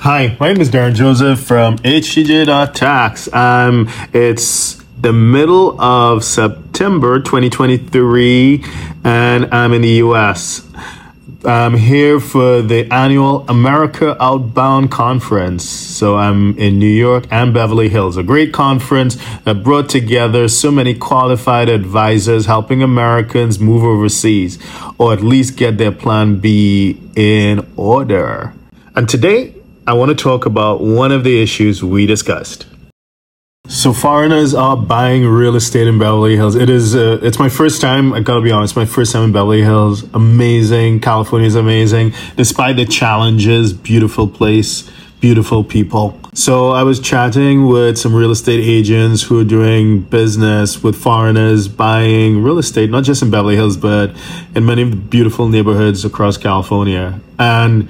Hi, my name is Derren Joseph from HTJ.tax. Um, it's the middle of September 2023, and I'm in the US. I'm here for the annual America Outbound Conference. So I'm in New York and Beverly Hills, a great conference that brought together so many qualified advisors helping Americans move overseas or at least get their plan B in order. And today, I want to talk about one of the issues we discussed. So foreigners are buying real estate in Beverly Hills. It is. Uh, it's my first time. I gotta be honest. My first time in Beverly Hills. Amazing. California is amazing. Despite the challenges, beautiful place, beautiful people. So I was chatting with some real estate agents who are doing business with foreigners buying real estate, not just in Beverly Hills, but in many beautiful neighborhoods across California. And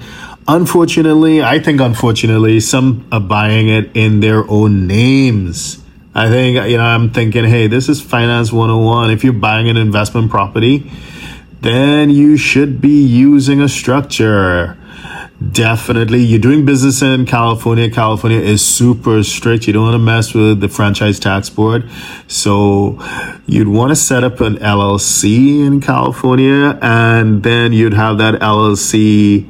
Unfortunately, I think unfortunately, some are buying it in their own names. I think, you know, I'm thinking, hey, this is finance 101. If you're buying an investment property, then you should be using a structure. Definitely. You're doing business in California. California is super strict. You don't want to mess with the franchise tax board. So you'd want to set up an LLC in California and then you'd have that LLC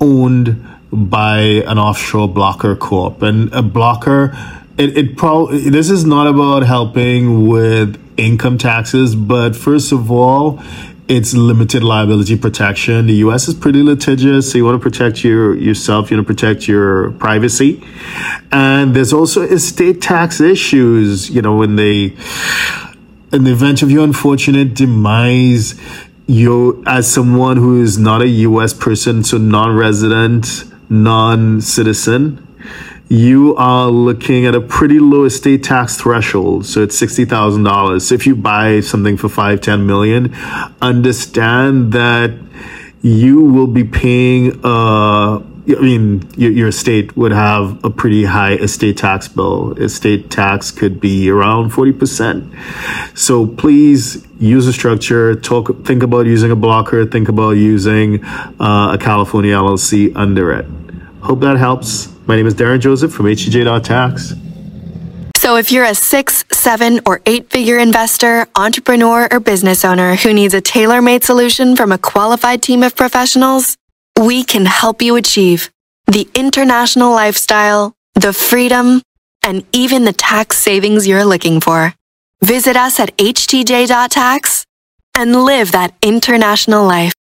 owned by an offshore blocker corp and a blocker it, it probably this is not about helping with income taxes but first of all it's limited liability protection. The us is pretty litigious. So you want to protect your yourself you want to protect your privacy. And there's also estate tax issues you know when they in the event of your unfortunate demise you as someone who is not a US person, so non-resident, non-citizen, you are looking at a pretty low estate tax threshold. So it's $60,000. So if you buy something for five, 10 million, understand that you will be paying, uh, I mean, your, your estate would have a pretty high estate tax bill. Estate tax could be around 40%. So please use a structure, talk, think about using a blocker, think about using uh, a California LLC under it. Hope that helps. My name is Derren Joseph from HTJ.tax. So if you're a six, seven, or eight figure investor, entrepreneur, or business owner who needs a tailor made solution from a qualified team of professionals, we can help you achieve the international lifestyle, the freedom, and even the tax savings you're looking for. Visit us at htj.tax and live that international life.